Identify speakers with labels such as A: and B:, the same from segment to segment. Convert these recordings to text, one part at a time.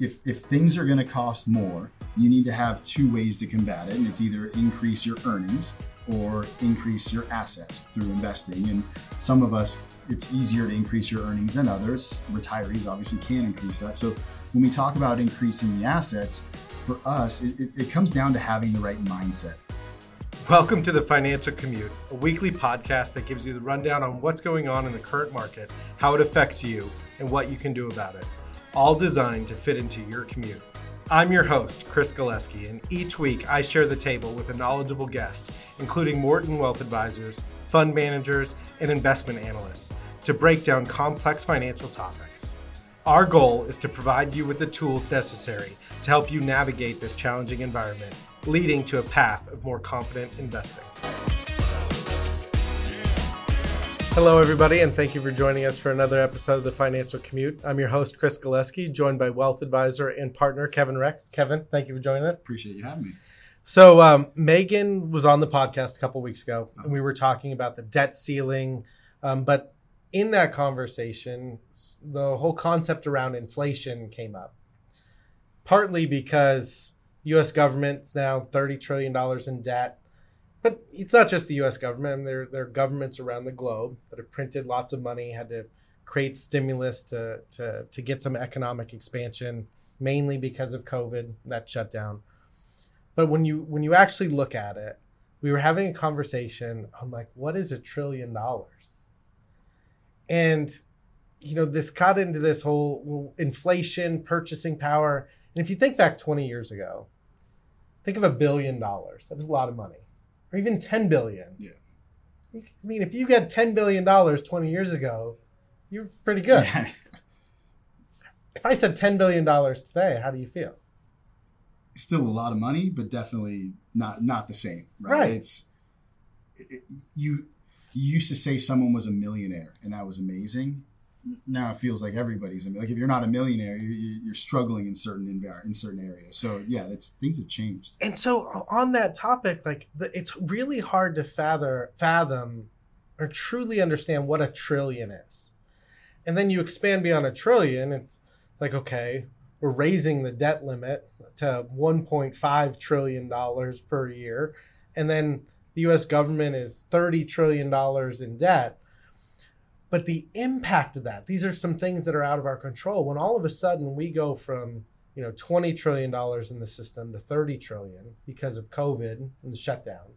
A: if if things are going to cost more, you need to have two ways to combat it, and it's either increase your earnings or increase your assets through investing. And some of us, it's easier to increase your earnings than others. Retirees obviously can increase that. So when we talk about increasing the assets, for us, it, it, it comes down to having the right mindset.
B: Welcome to the Financial Commute, a weekly podcast that gives you the rundown on what's going on in the current market, how it affects you, and what you can do about it. All designed to fit into your commute. I'm your host, Chris Galeski, and each week I share the table with a knowledgeable guest, including Morton Wealth Advisors, fund managers, and investment analysts, to break down complex financial topics. Our goal is to provide you with the tools necessary to help you navigate this challenging environment, leading to a path of more confident investing. Hello, everybody, and thank you for joining us for another episode of the Financial Commute. I'm your host, Chris Galeski, joined by wealth advisor and partner Kevin Rex. Kevin, thank you for joining us.
A: Appreciate you having me.
B: So, um, Megan was on the podcast a couple weeks ago, and we were talking about the debt ceiling. Um, but in that conversation, the whole concept around inflation came up, partly because U.S. government's now $30 trillion in debt but it's not just the U.S. government. There, there are governments around the globe that have printed lots of money, had to create stimulus to, to, to get some economic expansion, mainly because of COVID, that shut down. But when you when you actually look at it, we were having a conversation on like, what is a trillion dollars? And you know, this got into this whole inflation, purchasing power. And if you think back 20 years ago, think of a billion dollars. That was a lot of money or even 10 billion.
A: Yeah.
B: I mean, if you got 10 billion dollars 20 years ago, you're pretty good. Yeah. if I said 10 billion dollars today, how do you feel?
A: Still a lot of money, but definitely not not the same, right?
B: right.
A: It's it, you you used to say someone was a millionaire and that was amazing now it feels like everybody's like if you're not a millionaire you're, you're struggling in certain in certain areas. So yeah that's things have changed.
B: And so on that topic like it's really hard to fathom fathom or truly understand what a trillion is. And then you expand beyond a trillion it's it's like okay we're raising the debt limit to 1.5 trillion dollars per year. And then the US government is 30 trillion dollars in debt but the impact of that, these are some things that are out of our control. When all of a sudden we go from you know 20 trillion dollars in the system to 30 trillion because of covid and the shutdown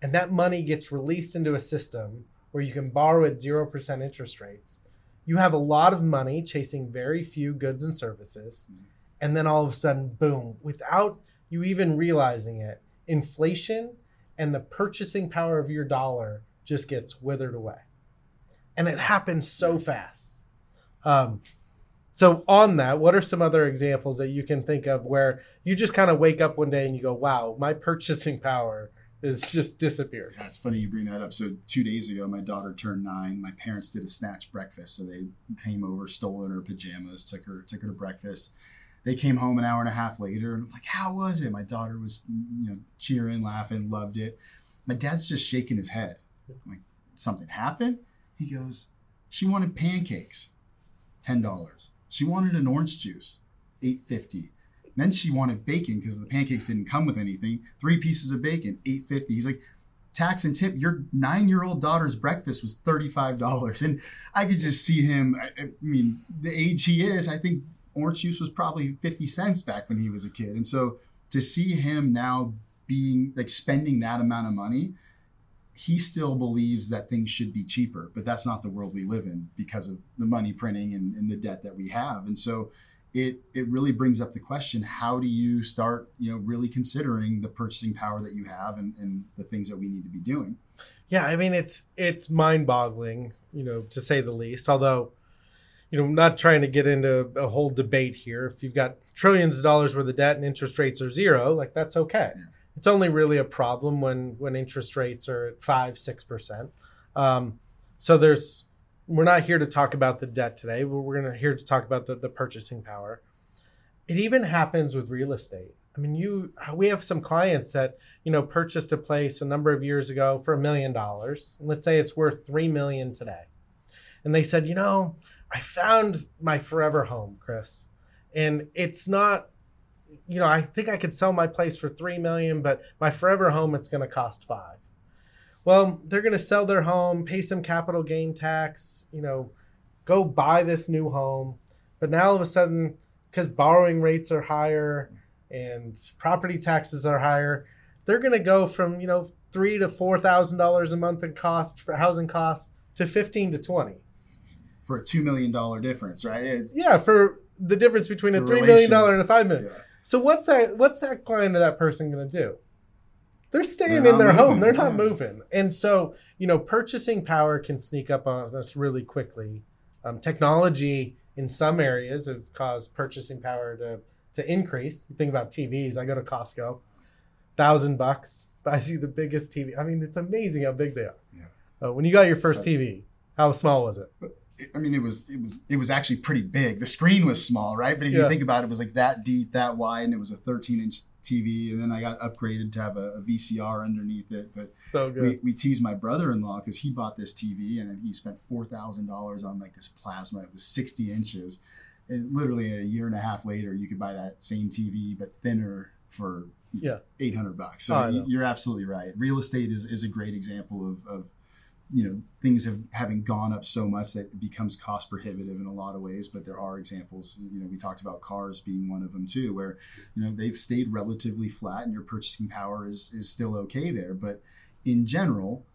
B: and that money gets released into a system where you can borrow at 0% interest rates you have a lot of money chasing very few goods and services mm-hmm. and then all of a sudden boom without you even realizing it inflation and the purchasing power of your dollar just gets withered away and it happens so fast. Um, so on that, what are some other examples that you can think of where you just kind of wake up one day and you go, "Wow, my purchasing power is just disappeared."
A: It's funny you bring that up. So two days ago, my daughter turned nine. My parents did a snatch breakfast, so they came over, stole her pajamas, took her took her to breakfast. They came home an hour and a half later, and I'm like, "How was it?" My daughter was, you know, cheering, laughing, loved it. My dad's just shaking his head. I'm like, "Something happened?" He goes, she wanted pancakes, $10. She wanted an orange juice, $8.50. Then she wanted bacon because the pancakes didn't come with anything. Three pieces of bacon, $8.50. He's like, tax and tip, your nine year old daughter's breakfast was $35. And I could just see him. I, I, mean, the age he is, I think orange juice was probably 50 cents back when he was a kid. And so to see him now being like spending that amount of money, he still believes that things should be cheaper, but that's not the world we live in because of the money printing and, and, the debt that we have. And so it it really brings up the question: How do you start, you know, really considering the purchasing power that you have and, and the things that we need to be doing?
B: Yeah, I mean it's it's mind-boggling, you know, to say the least. Although, you know, I'm not trying to get into a whole debate here. If you've got trillions of dollars worth of debt and interest rates are zero, like that's okay. Yeah it's only really a problem when when interest rates are at five six percent. Um, so there's we're not here to talk about the debt today. We're going to here to talk about the, the purchasing power. It even happens with real estate. I mean, you we have some clients that you know purchased a place a number of years ago for a million dollars. Let's say it's worth three million today, and they said, you know, I found my forever home, Chris and it's not you know, I think I could sell my place for 3 million, but my forever home it's going to cost 5. Well, they're going to sell their home, pay some capital gain tax, you know, go buy this new home. But now all of a sudden cuz borrowing rates are higher and property taxes are higher, they're going to go from, you know, 3 to $4,000 a month in cost for housing costs to 15 to 20
A: for a two million dollar difference, right? It's,
B: yeah, for the difference between a three million dollar and a five million. Yeah. So what's that? What's that client or that person going to do? They're staying They're in their moving. home. They're not moving, and so you know, purchasing power can sneak up on us really quickly. Um, technology in some areas have caused purchasing power to to increase. You think about TVs. I go to Costco, thousand bucks. but I see the biggest TV. I mean, it's amazing how big they are. Yeah. Uh, when you got your first TV, how small was it?
A: I mean, it was it was it was actually pretty big. The screen was small, right? But if yeah. you think about it, it was like that deep, that wide, and it was a 13 inch TV. And then I got upgraded to have a, a VCR underneath it. But
B: so good.
A: We, we teased my brother in law because he bought this TV and he spent four thousand dollars on like this plasma. It was 60 inches, and literally a year and a half later, you could buy that same TV but thinner for
B: yeah
A: 800 bucks. So oh, you're absolutely right. Real estate is is a great example of of you know things have having gone up so much that it becomes cost prohibitive in a lot of ways but there are examples you know we talked about cars being one of them too where you know they've stayed relatively flat and your purchasing power is is still okay there. But in general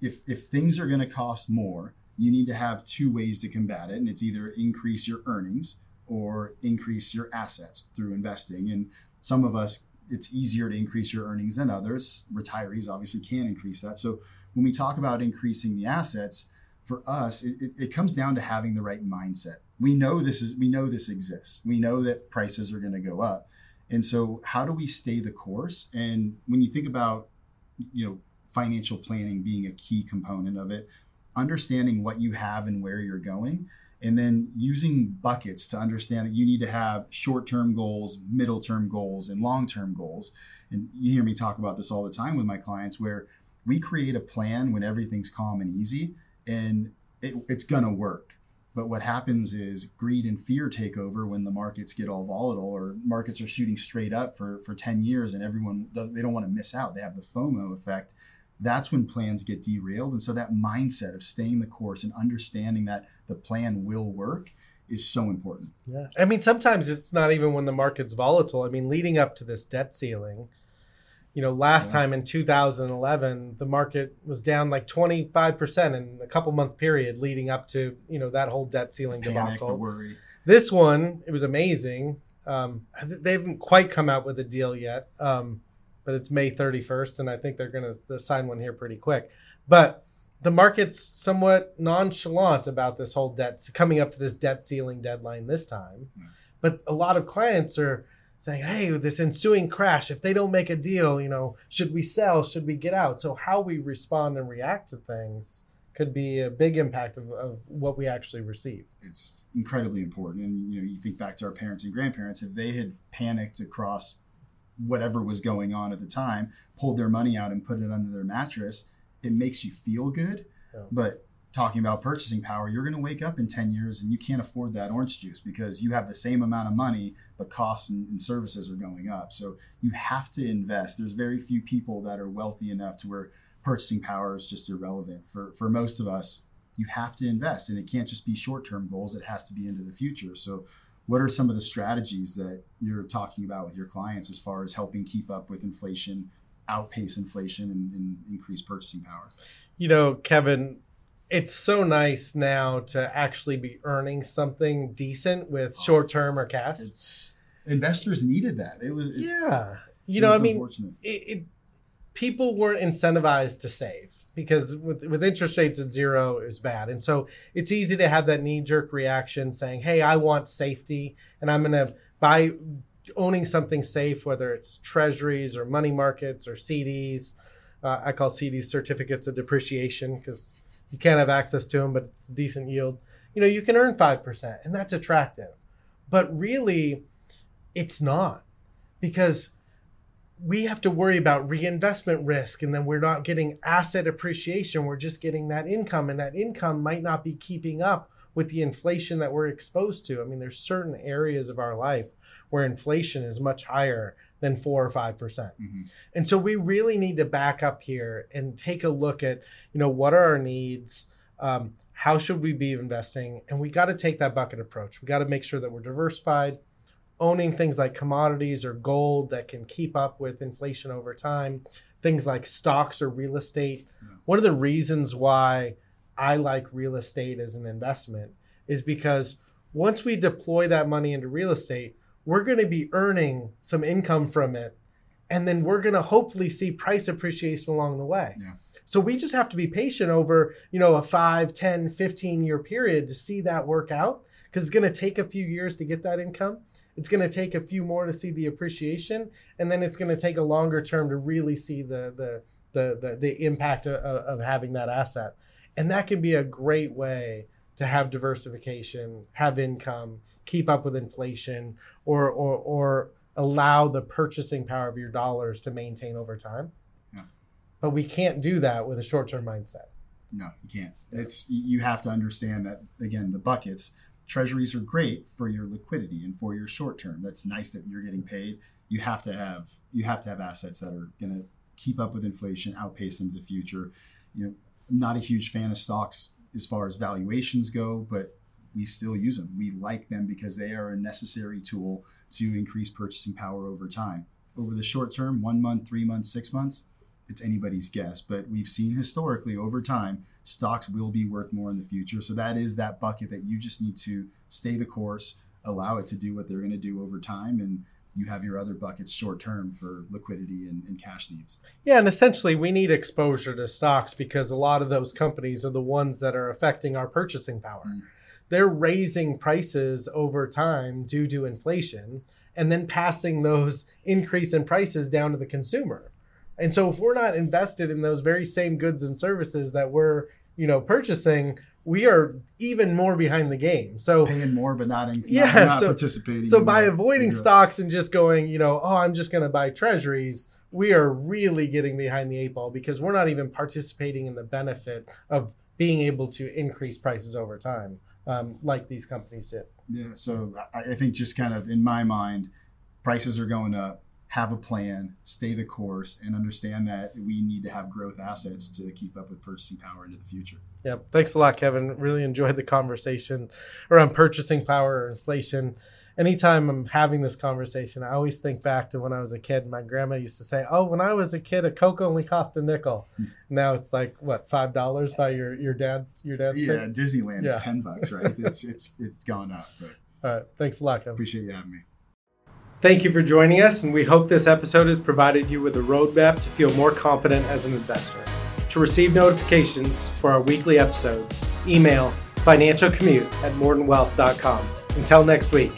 A: if if things are going to cost more you need to have two ways to combat it and it's either increase your earnings or increase your assets through investing. And some of us it's easier to increase your earnings than others. Retirees obviously can increase that. So when we talk about increasing the assets, for us, it, it, it, comes down to having the right mindset. We know this is we know this exists. We know that prices are going to go up. And so how do we stay the course? And when you think about, you know, financial planning being a key component of it, understanding what you have and where you're going, and then using buckets to understand that you need to have short-term goals, middle-term goals, and long-term goals. And you hear me talk about this all the time with my clients where we create a plan when everything's calm and easy and it, it's going to work. But what happens is greed and fear take over when the markets get all volatile or markets are shooting straight up for, for 10 years and everyone they don't want to miss out. They have the fomo effect. That's when plans get derailed. And so that mindset of staying the course and understanding that the plan will work is so important.
B: Yeah. I mean sometimes it's not even when the market's volatile. I mean leading up to this debt ceiling you know, last yeah. time in 2011, the market was down like 25% in a couple month period leading up to, you know, that whole debt ceiling
A: the
B: debacle.
A: The worry.
B: This one, it was amazing. Um, they haven't quite come out with a deal yet, um, but it's May 31st, and I think they're going to sign one here pretty quick. But the market's somewhat nonchalant about this whole debt coming up to this debt ceiling deadline this time. But a lot of clients are saying, hey, this ensuing crash, if they don't make a deal, you know, should we sell? Should we get out? So, how we respond and react to things could be a big impact of, of what we actually receive.
A: It's incredibly important. And, you know, you think back to our parents and grandparents, if they had panicked across whatever was going on at the time, pulled their money out and put it under their mattress, it makes you feel good. Yeah. But talking about purchasing power, you're going to wake up in 10 years and you can't afford that orange juice because you have the same amount of money, but costs and, and, services are going up. So you have to invest. There's very few people that are wealthy enough to where purchasing power is just irrelevant. For, for most of us, you have to invest and it can't just be short term goals, it has to be into the future. So, what are some of the strategies that you're talking about with your clients as far as helping keep up with inflation, outpace inflation, and, and increase purchasing power?
B: You know, Kevin, it's so nice now to actually be earning something decent with oh, short term or cash.
A: It's investors needed that. It was
B: yeah. You know, I mean, it, it, people weren't incentivized to save because with with interest rates at zero is bad, and so it's easy to have that knee jerk reaction saying, "Hey, I want safety, and I'm going to buy." owning something safe whether it's treasuries or money markets or cds uh, i call cds certificates of depreciation because you can't have access to them, but it's a decent yield. You know, you can earn 5%, and that's attractive. But really, it's not because we have to worry about reinvestment risk and then we're not getting asset appreciation. We're just getting that income, and that income might not be keeping up with the inflation that we're exposed to. I mean, there's certain areas of our life where inflation is much higher than four or five percent.
A: Mhm.
B: And so we really need to back up here and take a look at, you know, what are our needs? Um, how should we be investing? And we got to take that bucket approach. We got to make sure that we're diversified, owning things like commodities or gold that can keep up with inflation over time, things like stocks or real estate.
A: Yeah.
B: One of the reasons why I like real estate as an investment is because once we deploy that money into real estate, we're going to be earning some income from it. And then we're going to hopefully see price appreciation along the way.
A: Yeah.
B: So we just have to be patient over, you know, a 5, 10, 15 year period to see that work out because it's going to take a few years to get that income. It's going to take a few more to see the appreciation, and then it's going to take a longer term to really see the the the the, the impact of, of having that asset. And that can be a great way to have diversification, have income, keep up with inflation, or or or allow the purchasing power of your dollars to maintain over time.
A: Yeah.
B: But we can't do that with a short-term mindset.
A: No, you can't. It's you have to understand that again. The buckets, treasuries are great for your liquidity and for your short term. That's nice that you're getting paid. You have to have you have to have assets that are going to keep up with inflation, outpace into the future. You know, not a huge fan of stocks as far as valuations go, but we still use them. We like them because they are a necessary tool to increase purchasing power over time. Over the short term, one month, three months, six months, it's anybody's guess, but we've seen historically over time, stocks will be worth more in the future. So that is that bucket that you just need to stay the course, allow it to do what they're going to do over time, and you have your other buckets short term for liquidity and, and cash needs.
B: Yeah, and essentially we need exposure to stocks because a lot of those companies are the ones that are affecting our purchasing power.
A: Mm.
B: They're raising prices over time due to inflation and then passing those increase in prices down to the consumer. And so if we're not invested in those very same goods and services that we're, you know, purchasing, we are even more behind the game. So
A: Paying more, but not in,
B: Yeah,
A: not, not
B: so-
A: participating.
B: so by
A: the-
B: avoiding stocks and just going, you know, oh, I'm just going to buy treasuries, we are really getting behind the eight ball because we're not even participating in the benefit of being able to increase prices over time, um, like these companies did.
A: Yeah, so I, I think just kind of in my mind, prices are going up. Have a plan, stay the course, and understand that we need to have growth assets to keep up with purchasing power into the future.
B: Yeah, thanks a lot, Kevin. Really enjoyed the conversation around purchasing power or inflation. Anytime I'm having this conversation, I always think back to when I was a kid. My grandma used to say, "Oh, when I was a kid, a Coke only cost a nickel." Now it's like what five dollars by your your dad's your dad's.
A: Yeah,
B: thing?
A: Disneyland is ten bucks, right? It's it's it's gone up, but
B: All right, thanks a lot, Kevin.
A: appreciate you having me.
B: Thank you for joining us, and we hope this episode has provided you with a roadmap to feel more confident as an investor. To receive notifications for our weekly episodes, email financialcommute at mortonwealth.com. Until next week,